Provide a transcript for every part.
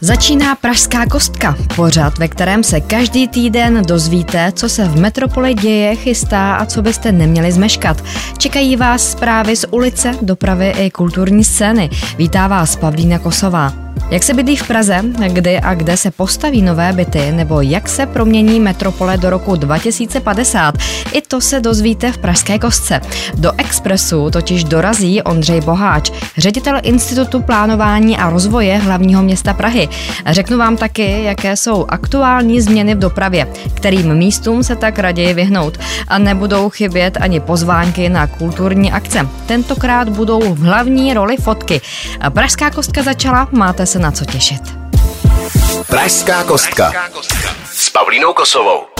Začíná Pražská kostka, pořad, ve kterém se každý týden dozvíte, co se v metropoli děje, chystá a co byste neměli zmeškat. Čekají vás zprávy z ulice, dopravy i kulturní scény. Vítá vás Pavlína Kosová. Jak se bydlí v Praze, kdy a kde se postaví nové byty, nebo jak se promění metropole do roku 2050, i to se dozvíte v Pražské kostce. Do Expressu totiž dorazí Ondřej Boháč, ředitel Institutu plánování a rozvoje hlavního města Prahy. Řeknu vám taky, jaké jsou aktuální změny v dopravě, kterým místům se tak raději vyhnout. A nebudou chybět ani pozvánky na kulturní akce. Tentokrát budou v hlavní roli fotky. Pražská kostka začala, máte se na co těšit. Pražská kostka s Pavlínou Kosovou.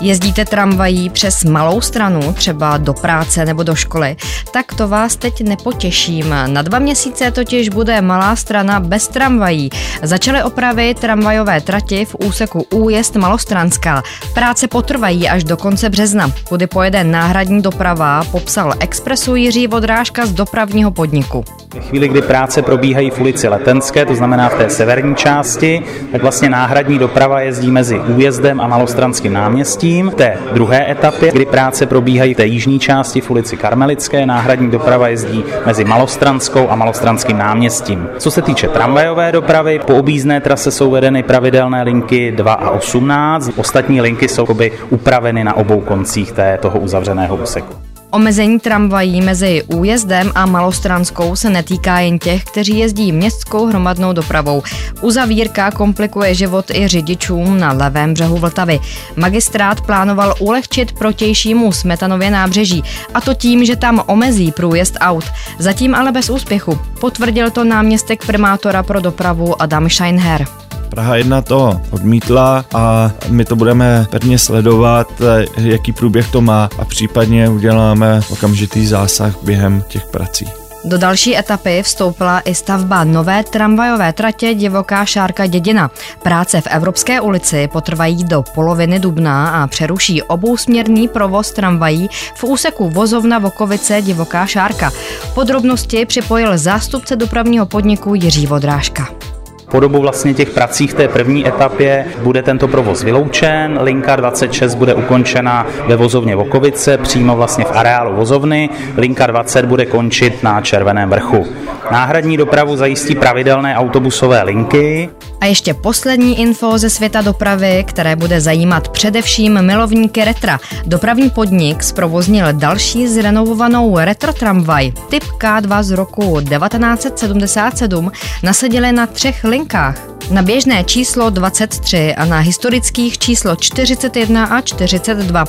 Jezdíte tramvají přes malou stranu, třeba do práce nebo do školy, tak to vás teď nepotěším. Na dva měsíce totiž bude malá strana bez tramvají. Začaly opravy tramvajové trati v úseku Újezd Malostranská. Práce potrvají až do konce března, kudy pojede náhradní doprava, popsal Expressu Jiří Vodrážka z dopravního podniku. V chvíli, kdy práce probíhají v ulici Letenské, to znamená v té severní části, tak vlastně náhradní doprava jezdí mezi Újezdem a Malostranským náměstím v té druhé etapě, kdy práce probíhají v té jižní části v ulici Karmelické, náhradní doprava jezdí mezi Malostranskou a Malostranským náměstím. Co se týče tramvajové dopravy, po objízdné trase jsou vedeny pravidelné linky 2 a 18, ostatní linky jsou upraveny na obou koncích té, toho uzavřeného úseku. Omezení tramvají mezi újezdem a Malostranskou se netýká jen těch, kteří jezdí městskou hromadnou dopravou. Uzavírka komplikuje život i řidičům na levém břehu Vltavy. Magistrát plánoval ulehčit protějšímu Smetanově nábřeží, a to tím, že tam omezí průjezd aut. Zatím ale bez úspěchu. Potvrdil to náměstek primátora pro dopravu Adam Scheinher. Praha 1 to odmítla a my to budeme pevně sledovat, jaký průběh to má a případně uděláme okamžitý zásah během těch prací. Do další etapy vstoupila i stavba nové tramvajové tratě Divoká šárka Dědina. Práce v Evropské ulici potrvají do poloviny dubna a přeruší obousměrný provoz tramvají v úseku vozovna Vokovice Divoká šárka. Podrobnosti připojil zástupce dopravního podniku Jiří Vodrážka. Po dobu vlastně těch prací v té první etapě bude tento provoz vyloučen, linka 26 bude ukončena ve vozovně Vokovice, přímo vlastně v areálu vozovny, linka 20 bude končit na Červeném vrchu. Náhradní dopravu zajistí pravidelné autobusové linky. A ještě poslední info ze světa dopravy, které bude zajímat především milovníky retra. Dopravní podnik zprovoznil další zrenovovanou retro tramvaj. Typ K2 z roku 1977 nasadili na třech linkách. Na běžné číslo 23 a na historických číslo 41 a 42.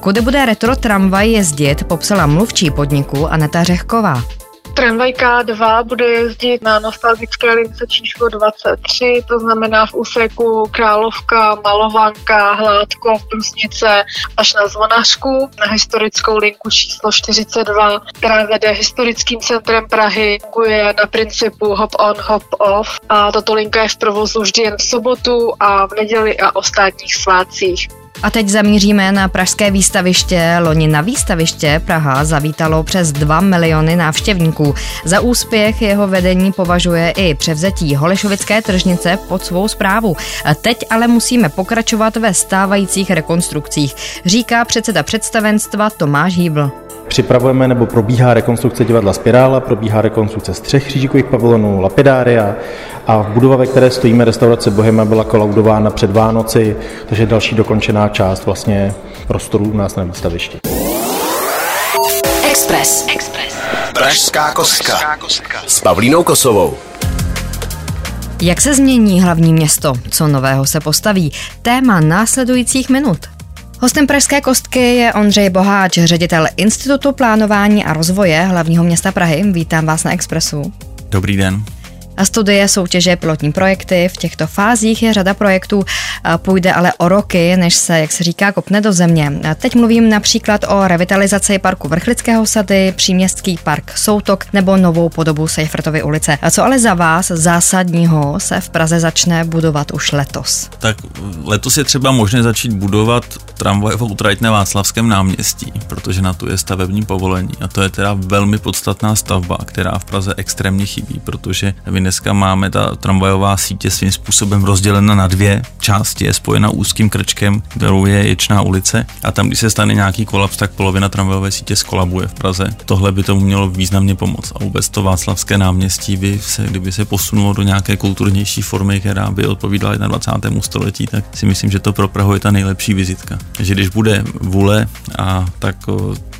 Kudy bude retro tramvaj jezdit, popsala mluvčí podniku Aneta Řehková. Tramvaj K2 bude jezdit na nostalgické lince číslo 23, to znamená v úseku Královka, Malovanka, Hládko, Prusnice až na Zvonařku, na historickou linku číslo 42, která vede historickým centrem Prahy, funguje na principu hop on, hop off a tato linka je v provozu vždy jen v sobotu a v neděli a ostatních svátcích. A teď zamíříme na pražské výstaviště. Loni na výstaviště Praha zavítalo přes 2 miliony návštěvníků. Za úspěch jeho vedení považuje i převzetí Holešovické tržnice pod svou zprávu. Teď ale musíme pokračovat ve stávajících rekonstrukcích, říká předseda představenstva Tomáš Hýbl. Připravujeme nebo probíhá rekonstrukce divadla Spirála, probíhá rekonstrukce střech křížikových pavilonů Lapidária a budova, ve které stojíme, restaurace Bohema, byla kolaudována před Vánoci, takže další dokončená část vlastně prostorů u nás na výstavišti. Express. Express. Pražská kostka s Pavlínou Kosovou. Jak se změní hlavní město? Co nového se postaví? Téma následujících minut. Hostem Pražské kostky je Ondřej Boháč, ředitel Institutu plánování a rozvoje hlavního města Prahy. Vítám vás na Expressu. Dobrý den. A studie, soutěže, pilotní projekty. V těchto fázích je řada projektů, půjde ale o roky, než se, jak se říká, kopne do země. Teď mluvím například o revitalizaci parku Vrchlického sady, příměstský park Soutok nebo novou podobu Sejfrtovy ulice. A co ale za vás zásadního se v Praze začne budovat už letos? Tak letos je třeba možné začít budovat tramvajovou trať na Václavském náměstí, protože na to je stavební povolení a to je teda velmi podstatná stavba, která v Praze extrémně chybí, protože vy dneska máme ta tramvajová sítě svým způsobem rozdělena na dvě části, je spojena úzkým krčkem, kterou je Ječná ulice a tam, když se stane nějaký kolaps, tak polovina tramvajové sítě skolabuje v Praze. Tohle by tomu mělo významně pomoct a vůbec to Václavské náměstí by se, kdyby se posunulo do nějaké kulturnější formy, která by odpovídala 21. století, tak si myslím, že to pro Prahu je ta nejlepší vizitka. Že když bude vůle a tak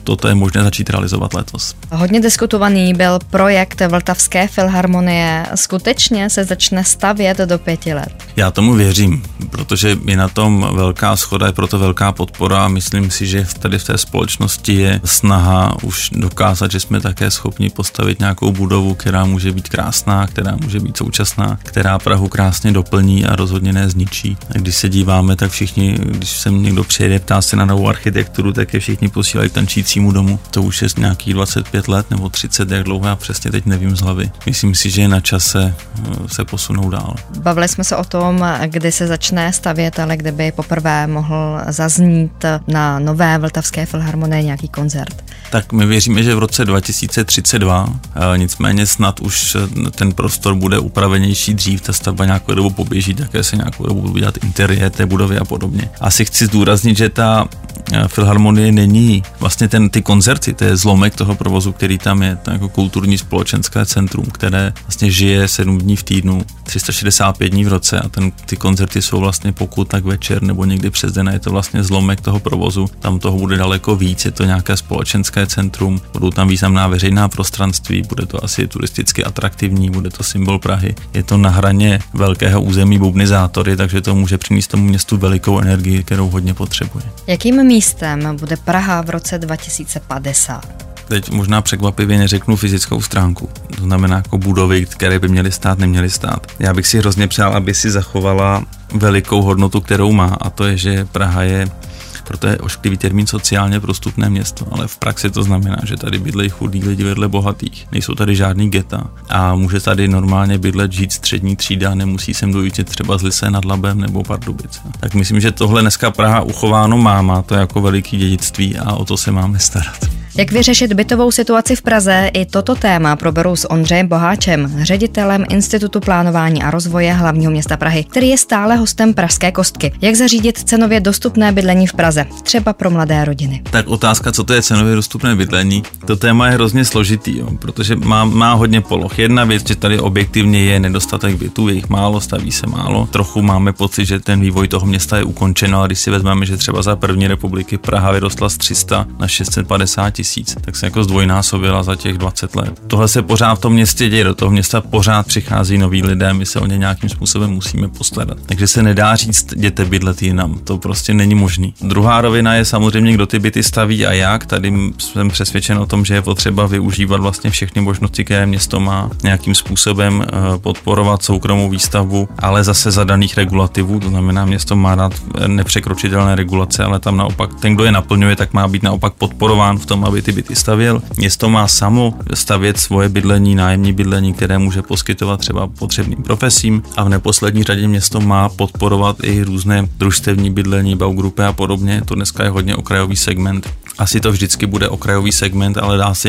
toto je možné začít realizovat letos. Hodně diskutovaný byl projekt Vltavské filharmonie. Skutečně se začne stavět do pěti let? Já tomu věřím, protože je na tom velká schoda, je proto velká podpora myslím si, že tady v té společnosti je snaha už dokázat, že jsme také schopni postavit nějakou budovu, která může být krásná, která může být současná, která Prahu krásně doplní a rozhodně ne zničí. A když se díváme, tak všichni, když sem někdo přijede, ptá se na novou architekturu, tak je všichni posílají tančící domácímu domu. To už je nějakých 25 let nebo 30, jak dlouho já přesně teď nevím z hlavy. Myslím si, že je na čase eh, se posunout dál. Bavili jsme se o tom, kdy se začne stavět, ale kdyby poprvé mohl zaznít na nové Vltavské filharmonie nějaký koncert. Tak my věříme, že v roce 2032, eh, nicméně snad už eh, ten prostor bude upravenější dřív, ta stavba nějakou dobu poběží, také se nějakou dobu budou dělat interiér té budovy a podobně. Asi chci zdůraznit, že ta filharmonie není vlastně ten, ty koncerty, to je zlomek toho provozu, který tam je, to jako kulturní společenské centrum, které vlastně žije sedm dní v týdnu, 365 dní v roce a ten, ty koncerty jsou vlastně pokud tak večer nebo někdy přes den je to vlastně zlomek toho provozu, tam toho bude daleko víc, je to nějaké společenské centrum, budou tam významná veřejná prostranství, bude to asi turisticky atraktivní, bude to symbol Prahy, je to na hraně velkého území bubnizátory, takže to může přinést tomu městu velikou energii, kterou hodně potřebuje. Jakým místem bude Praha v roce 2050? Teď možná překvapivě neřeknu fyzickou stránku. To znamená jako budovy, které by měly stát, neměly stát. Já bych si hrozně přál, aby si zachovala velikou hodnotu, kterou má, a to je, že Praha je proto je ošklivý termín sociálně prostupné město, ale v praxi to znamená, že tady bydlejí chudí lidi vedle bohatých, nejsou tady žádný geta a může tady normálně bydlet, žít střední třída, nemusí sem dojít třeba z Lise nad Labem nebo Pardubice. Tak myslím, že tohle dneska Praha uchováno má, má to jako veliký dědictví a o to se máme starat. Jak vyřešit bytovou situaci v Praze? I toto téma proberu s Ondřejem Boháčem, ředitelem Institutu plánování a rozvoje hlavního města Prahy, který je stále hostem Pražské kostky. Jak zařídit cenově dostupné bydlení v Praze, třeba pro mladé rodiny? Tak otázka, co to je cenově dostupné bydlení, to téma je hrozně složitý, jo, protože má, má hodně poloh. Jedna věc, že tady objektivně je nedostatek bytů, je jich málo, staví se málo. Trochu máme pocit, že ten vývoj toho města je ukončen, ale když si vezmeme, že třeba za první republiky Praha vyrostla z 300 na 650 tisíc, tak se jako zdvojnásobila za těch 20 let. Tohle se pořád v tom městě děje, do toho města pořád přichází noví lidé, my se o ně nějakým způsobem musíme postarat. Takže se nedá říct, jděte bydlet jinam, to prostě není možný. Druhá rovina je samozřejmě, kdo ty byty staví a jak. Tady jsem přesvědčen o tom, že je potřeba využívat vlastně všechny možnosti, které město má, nějakým způsobem eh, podporovat soukromou výstavbu, ale zase za daných regulativů, to znamená, město má dát nepřekročitelné regulace, ale tam naopak ten, kdo je naplňuje, tak má být naopak podporován v tom, aby ty byty stavěl. Město má samo stavět svoje bydlení, nájemní bydlení, které může poskytovat třeba potřebným profesím a v neposlední řadě město má podporovat i různé družstevní bydlení, baugrupy a podobně. To dneska je hodně okrajový segment asi to vždycky bude okrajový segment, ale dá se,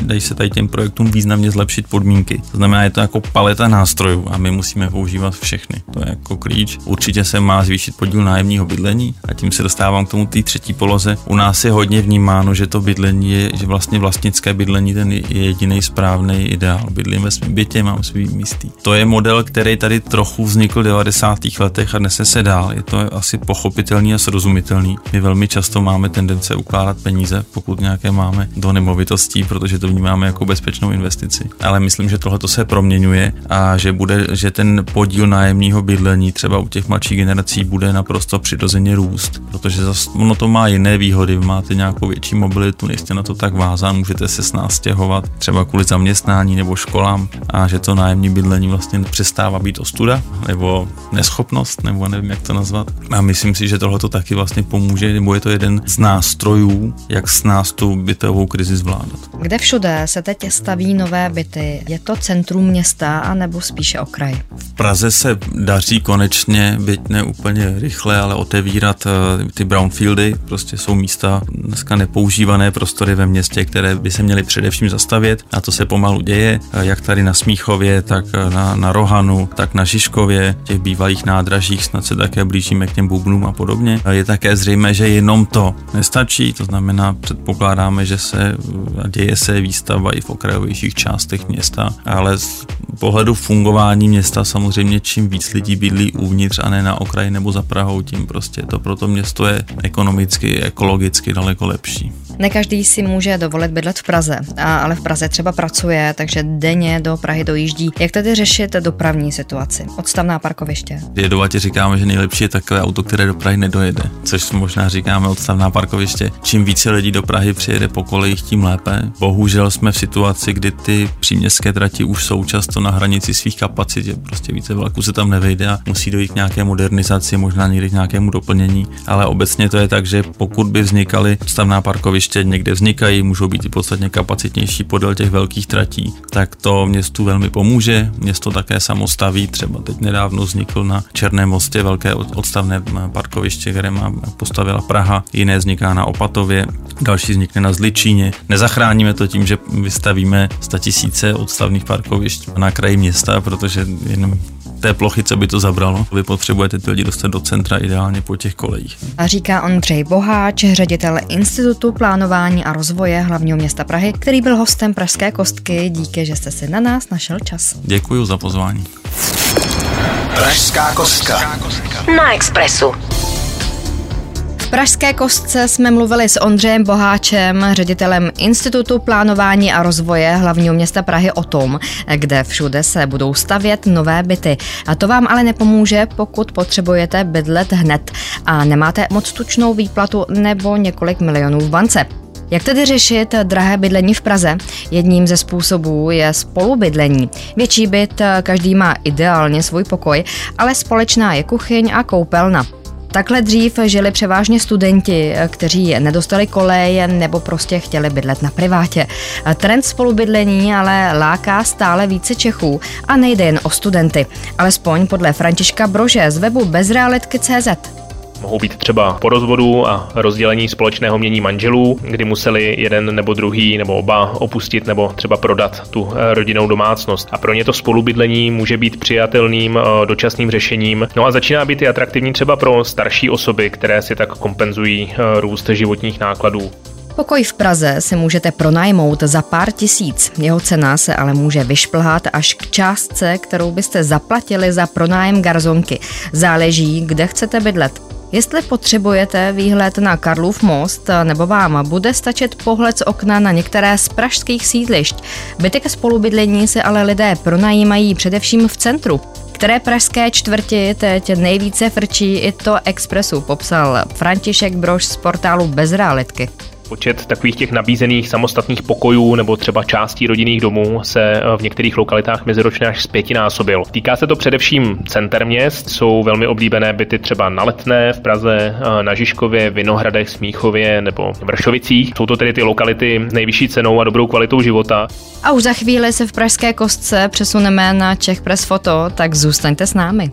dají se tady těm projektům významně zlepšit podmínky. To znamená, je to jako paleta nástrojů a my musíme používat všechny. To je jako klíč. Určitě se má zvýšit podíl nájemního bydlení a tím se dostávám k tomu té třetí poloze. U nás je hodně vnímáno, že to bydlení je, že vlastně vlastnické bydlení ten je jediný správný ideál. Bydlím ve svém bytě, mám svý místý. To je model, který tady trochu vznikl v 90. letech a dnes se dál. Je to asi pochopitelný a srozumitelný. My velmi často máme tendence ukládat vkládat peníze, pokud nějaké máme do nemovitostí, protože to vnímáme jako bezpečnou investici. Ale myslím, že tohle se proměňuje a že, bude, že ten podíl nájemního bydlení třeba u těch mladších generací bude naprosto přirozeně růst, protože ono to má jiné výhody. Máte nějakou větší mobilitu, nejste na to tak vázán, můžete se s nás stěhovat třeba kvůli zaměstnání nebo školám a že to nájemní bydlení vlastně přestává být ostuda nebo neschopnost, nebo nevím, jak to nazvat. A myslím si, že tohle to taky vlastně pomůže, nebo je to jeden z nástrojů, jak s nás tu bytovou krizi zvládat. Kde všude se teď staví nové byty? Je to centrum města anebo spíše okraj? V Praze se daří konečně, byť ne úplně rychle, ale otevírat eh, ty brownfieldy. Prostě jsou místa dneska nepoužívané prostory ve městě, které by se měly především zastavět a to se pomalu děje, eh, jak tady na Smíchově, tak eh, na, na Rohanu, tak na Žižkově, těch bývalých nádražích, snad se také blížíme k těm bubnům a podobně. Je také zřejmé, že jenom to nestačí, to znamená, předpokládáme, že se děje se výstava i v okrajovějších částech města, ale z pohledu fungování města samozřejmě čím víc lidí bydlí uvnitř a ne na okraji nebo za Prahou, tím prostě to pro to město je ekonomicky, ekologicky daleko lepší. Ne každý si může dovolit bydlet v Praze, a, ale v Praze třeba pracuje, takže denně do Prahy dojíždí. Jak tedy řešit dopravní situaci? Odstavná parkoviště. Jedovatě říkáme, že nejlepší je takové auto, které do Prahy nedojede, což možná říkáme odstavná parkoviště. Čím více lidí do Prahy přijede po kolejích, tím lépe. Bohužel jsme v situaci, kdy ty příměstské trati už jsou často na hranici svých kapacit, že prostě více vlaků se tam nevejde a musí dojít k nějaké modernizaci, možná někdy k nějakému doplnění. Ale obecně to je tak, že pokud by vznikaly odstavná parkoviště, ještě někde vznikají, můžou být i podstatně kapacitnější podél těch velkých tratí, tak to městu velmi pomůže. Město také samostaví, třeba teď nedávno vznikl na Černém mostě velké odstavné parkoviště, které má postavila Praha, jiné vzniká na Opatově, další vznikne na Zličíně. Nezachráníme to tím, že vystavíme tisíce odstavných parkovišť na kraji města, protože jenom té plochy, co by to zabralo. Vy potřebujete ty lidi dostat do centra ideálně po těch kolejích. A říká Ondřej Boháč, ředitel Institutu plánování a rozvoje hlavního města Prahy, který byl hostem Pražské kostky. Díky, že jste si na nás našel čas. Děkuji za pozvání. Pražská kostka. Na Expressu. Pražské kostce jsme mluvili s Ondřejem Boháčem, ředitelem Institutu plánování a rozvoje hlavního města Prahy o tom, kde všude se budou stavět nové byty. A to vám ale nepomůže, pokud potřebujete bydlet hned a nemáte moc tučnou výplatu nebo několik milionů v bance. Jak tedy řešit drahé bydlení v Praze? Jedním ze způsobů je spolubydlení. Větší byt každý má ideálně svůj pokoj, ale společná je kuchyň a koupelna. Takhle dřív žili převážně studenti, kteří nedostali koleje nebo prostě chtěli bydlet na privátě. Trend spolubydlení ale láká stále více Čechů a nejde jen o studenty, alespoň podle Františka Brože z webu bezrealitky.cz. Mohou být třeba po rozvodu a rozdělení společného mění manželů, kdy museli jeden nebo druhý nebo oba opustit nebo třeba prodat tu eh, rodinnou domácnost. A pro ně to spolubydlení může být přijatelným eh, dočasným řešením. No a začíná být i atraktivní třeba pro starší osoby, které si tak kompenzují eh, růst životních nákladů. Pokoj v Praze si můžete pronajmout za pár tisíc. Jeho cena se ale může vyšplhat až k částce, kterou byste zaplatili za pronájem garzonky. Záleží, kde chcete bydlet. Jestli potřebujete výhled na Karlův most, nebo vám bude stačit pohled z okna na některé z pražských sídlišť. Byty ke spolubydlení se ale lidé pronajímají především v centru. Které pražské čtvrti teď nejvíce frčí i to Expressu, popsal František Brož z portálu Bezrealitky. Počet takových těch nabízených samostatných pokojů nebo třeba částí rodinných domů se eh, v některých lokalitách meziročně až zpětinásobil. Týká se to především center měst, jsou velmi oblíbené byty třeba na Letné, v Praze, eh, na Žižkově, Vinohradech, Smíchově nebo Vršovicích. Jsou to tedy ty lokality nejvyšší cenou a dobrou kvalitou života. A už za chvíli se v Pražské kostce přesuneme na Čech Press Foto, tak zůstaňte s námi.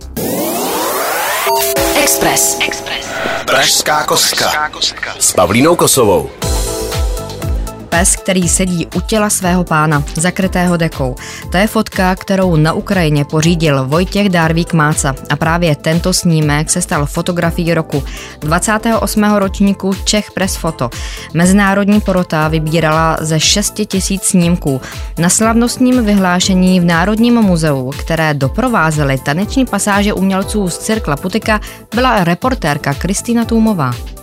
Express. Express. Pražská kostka. S Pavlínou Kosovou pes, který sedí u těla svého pána, zakrytého dekou. To je fotka, kterou na Ukrajině pořídil Vojtěch Dárvík Máca a právě tento snímek se stal fotografií roku 28. ročníku Čech Press Foto. Mezinárodní porota vybírala ze 6 tisíc snímků. Na slavnostním vyhlášení v Národním muzeu, které doprovázely taneční pasáže umělců z Cirkla Putika, byla reportérka Kristýna Tůmová.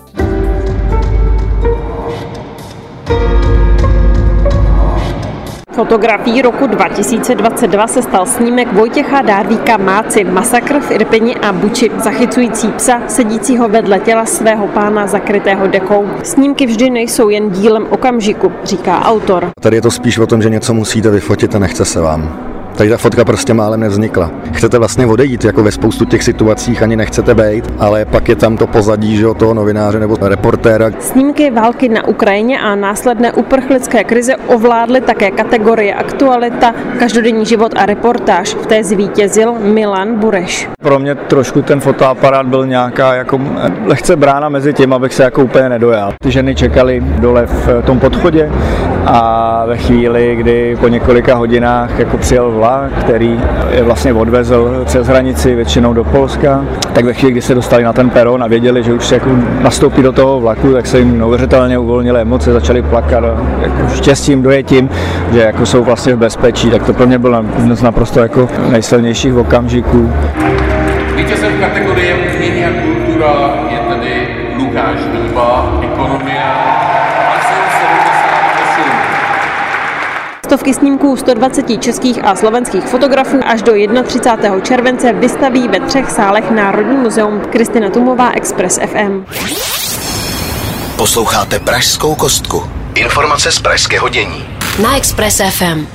Fotografií roku 2022 se stal snímek Vojtěcha Dárvíka Máci, masakr v Irpini a Buči, zachycující psa sedícího vedle těla svého pána zakrytého dekou. Snímky vždy nejsou jen dílem okamžiku, říká autor. Tady je to spíš o tom, že něco musíte vyfotit a nechce se vám. Tady ta fotka prostě málem nevznikla. Chcete vlastně odejít, jako ve spoustu těch situacích ani nechcete být, ale pak je tam to pozadí, že toho novináře nebo reportéra. Snímky války na Ukrajině a následné uprchlické krize ovládly také kategorie aktualita, každodenní život a reportáž. V té zvítězil Milan Bureš. Pro mě trošku ten fotoaparát byl nějaká jako lehce brána mezi tím, abych se jako úplně nedojal. Ty ženy čekaly dole v tom podchodě a ve chvíli, kdy po několika hodinách jako přijel vlak, který je vlastně odvezl přes hranici většinou do Polska, tak ve chvíli, kdy se dostali na ten peron a věděli, že už se jako nastoupí do toho vlaku, tak se jim neuvěřitelně uvolnily emoce, začali plakat jako štěstím, dojetím, že jako jsou vlastně v bezpečí, tak to pro mě z naprosto jako nejsilnějších okamžiků. Vítězem kategorie umění a kultura je tedy Lukáš Líba, ekonomia Stovky snímků 120 českých a slovenských fotografů až do 31. července vystaví ve třech sálech Národní muzeum Kristina Tumová Express FM. Posloucháte Pražskou kostku. Informace z pražského dění. Na Express FM.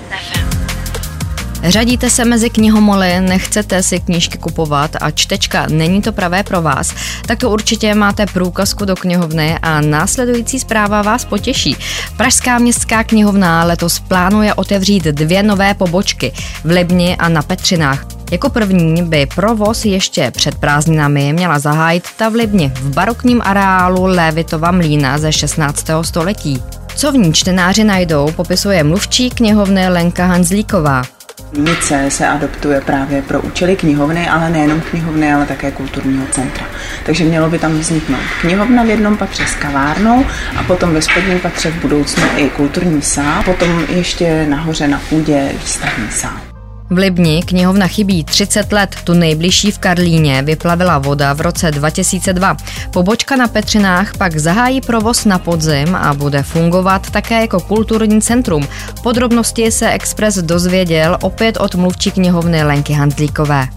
Řadíte se mezi knihomoly, nechcete si knížky kupovat a čtečka není to pravé pro vás, tak to určitě máte průkazku do knihovny a následující zpráva vás potěší. Pražská městská knihovna letos plánuje otevřít dvě nové pobočky v Libni a na Petřinách. Jako první by provoz ještě před prázdninami měla zahájit ta v Libni v barokním areálu Lévitova mlína ze 16. století. Co v ní čtenáři najdou, popisuje mluvčí knihovny Lenka Hanzlíková. Nice se adoptuje právě pro účely knihovny, ale nejenom knihovny, ale také kulturního centra. Takže mělo by tam vzniknout knihovna v jednom patře s kavárnou a potom ve spodním patře v budoucnu i kulturní sál, potom ještě nahoře na půdě výstavní sál. V Libni knihovna chybí 30 let, tu nejbližší v Karlíně vyplavila voda v roce 2002. Pobočka na Petřinách pak zahájí provoz na podzim a bude fungovat také jako kulturní centrum. Podrobnosti se Express dozvěděl opět od mluvčí knihovny Lenky Handlíkové.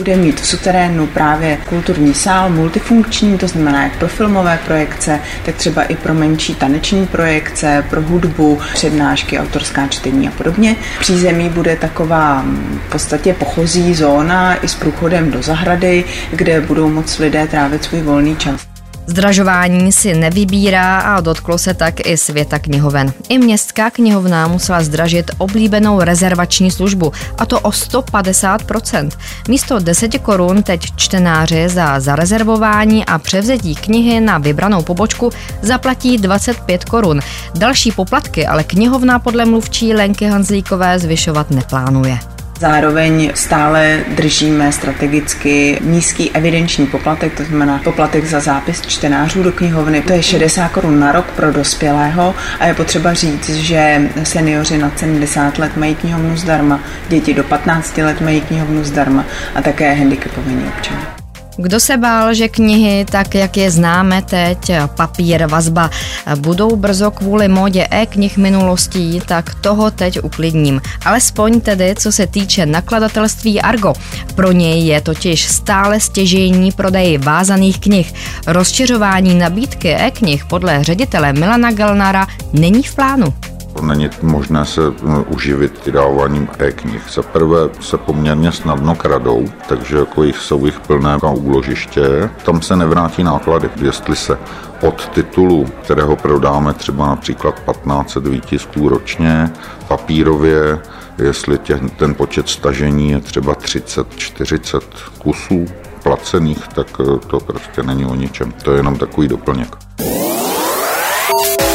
Bude mít v suterénu právě kulturní sál, multifunkční, to znamená jak pro filmové projekce, tak třeba i pro menší taneční projekce, pro hudbu, přednášky, autorská čtení a podobně. Přízemí bude taková v podstatě pochozí zóna i s průchodem do zahrady, kde budou moc lidé trávit svůj volný čas. Zdražování si nevybírá a dotklo se tak i světa knihoven. I městská knihovna musela zdražit oblíbenou rezervační službu, a to o 150%. Místo 10 korun teď čtenáři za zarezervování a převzetí knihy na vybranou pobočku zaplatí 25 korun. Další poplatky ale knihovna podle mluvčí Lenky Hanzlíkové zvyšovat neplánuje. Zároveň stále držíme strategicky nízký evidenční poplatek, to znamená poplatek za zápis čtenářů do knihovny. To je 60 korun na rok pro dospělého a je potřeba říct, že seniori nad 70 let mají knihovnu zdarma, děti do 15 let mají knihovnu zdarma a také handicapovaní občané. Kdo se bál, že knihy, tak jak je známe teď, papír, vazba, budou brzo kvůli modě e-knih minulostí, tak toho teď uklidním. Alespoň tedy, co se týče nakladatelství Argo. Pro něj je totiž stále stěžejní prodej vázaných knih. Rozšiřování nabídky e-knih podle ředitele Milana Gelnara není v plánu. Není možné se no, uživit vydáváním e-knih. Za prvé se poměrně snadno kradou, takže jako jich jsou jich plné úložiště. Tam se nevrátí náklady, jestli se od titulu, kterého prodáme třeba například 1500 výtisků ročně, papírově, jestli tě, ten počet stažení je třeba 30-40 kusů placených, tak eh, to prostě není o ničem. To je jenom takový doplněk.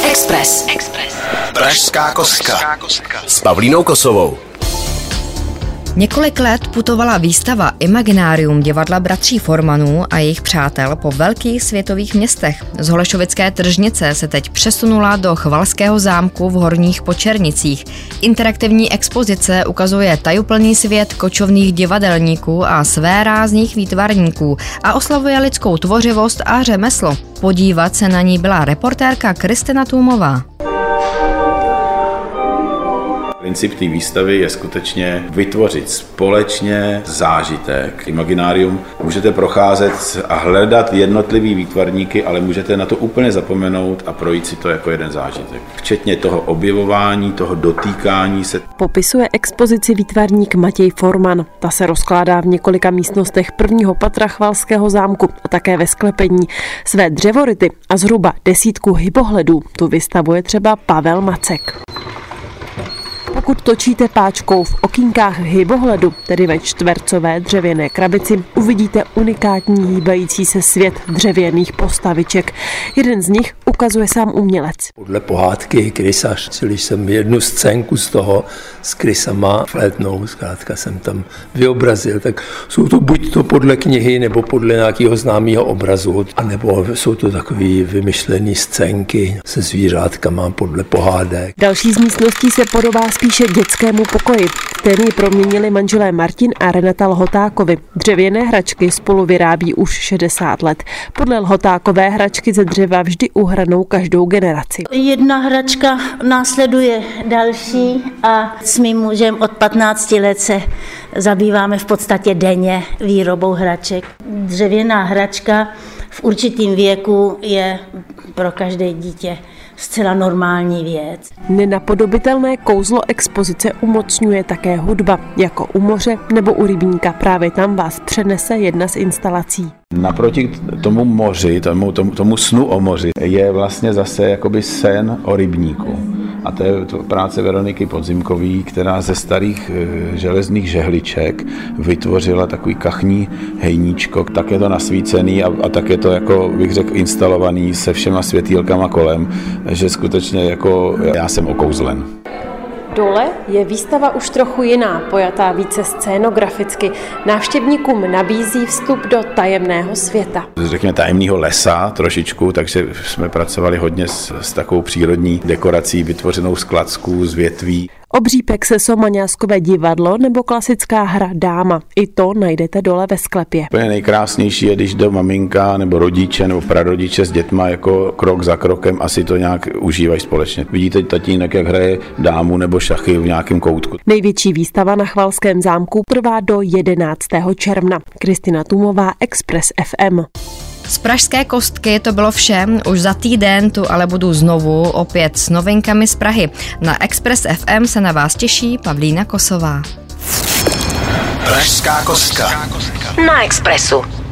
Express. Express. Pražská kostka. S Pavlínou Kosovou. Několik let putovala výstava Imaginárium divadla bratří Formanů a jejich přátel po velkých světových městech. Z Holešovické tržnice se teď přesunula do Chvalského zámku v Horních Počernicích. Interaktivní expozice ukazuje tajuplný svět kočovných divadelníků a své rázných výtvarníků a oslavuje lidskou tvořivost a řemeslo. Podívat se na ní byla reportérka Kristina Tůmová. Princip té výstavy je skutečně vytvořit společně zážitek. Imaginárium můžete procházet a hledat jednotlivý výtvarníky, ale můžete na to úplně zapomenout a projít si to jako jeden zážitek. Včetně toho objevování, toho dotýkání se. Popisuje expozici výtvarník Matěj Forman. Ta se rozkládá v několika místnostech prvního patra Chvalského zámku a také ve sklepení. Své dřevority a zhruba desítku hybohledů tu vystavuje třeba Pavel Macek. Pokud točíte páčkou v okýnkách hybohledu, tedy ve čtvercové dřevěné krabici, uvidíte unikátní hýbající se svět dřevěných postaviček. Jeden z nich ukazuje sám umělec. Podle pohádky krysař, čili jsem jednu scénku z toho s krysama flétnou, zkrátka jsem tam vyobrazil, tak jsou to buď to podle knihy, nebo podle nějakého známého obrazu, anebo jsou to takové vymyšlené scénky se zvířátkama podle pohádek. Další z místností se podobá spíše dětskému pokoji, který proměnili manželé Martin a Renata Lhotákovi. Dřevěné hračky spolu vyrábí už 60 let. Podle Lhotákové hračky ze dřeva vždy uhranou každou generaci. Jedna hračka následuje další a s mým mužem od 15 let se zabýváme v podstatě denně výrobou hraček. Dřevěná hračka v určitým věku je pro každé dítě zcela normální věc. Nenapodobitelné kouzlo expozice umocňuje také hudba, jako u moře nebo u rybníka. Právě tam vás přenese jedna z instalací. Naproti tomu moři, tomu, tomu, tomu snu o moři, je vlastně zase jakoby sen o rybníku. A to je to práce Veroniky Podzimkový, která ze starých e, železných žehliček vytvořila takový kachní hejníčko. Tak je to nasvícený a, a tak je to, jako bych řekl, instalovaný se všema světýlkama kolem, že skutečně jako já jsem okouzlen. Dole je výstava už trochu jiná, pojatá více scénograficky. Návštěvníkům nabízí vstup do tajemného světa. Řekněme tajemného lesa trošičku, takže jsme pracovali hodně s, s takovou přírodní dekorací vytvořenou z klacků, z větví. Obřípek se Somaňáskové divadlo nebo klasická hra Dáma. I to najdete dole ve sklepě. Úplně nejkrásnější je, když do maminka nebo rodiče nebo prarodiče s dětma jako krok za krokem asi to nějak užívají společně. Vidíte tatínek, jak hraje dámu nebo šachy v nějakém koutku. Největší výstava na Chvalském zámku trvá do 11. června. Kristina Tumová, Express FM. Z Pražské kostky to bylo vše. Už za týden tu ale budu znovu opět s novinkami z Prahy. Na Express FM se na vás těší Pavlína Kosová. Pražská kostka. Na Expressu.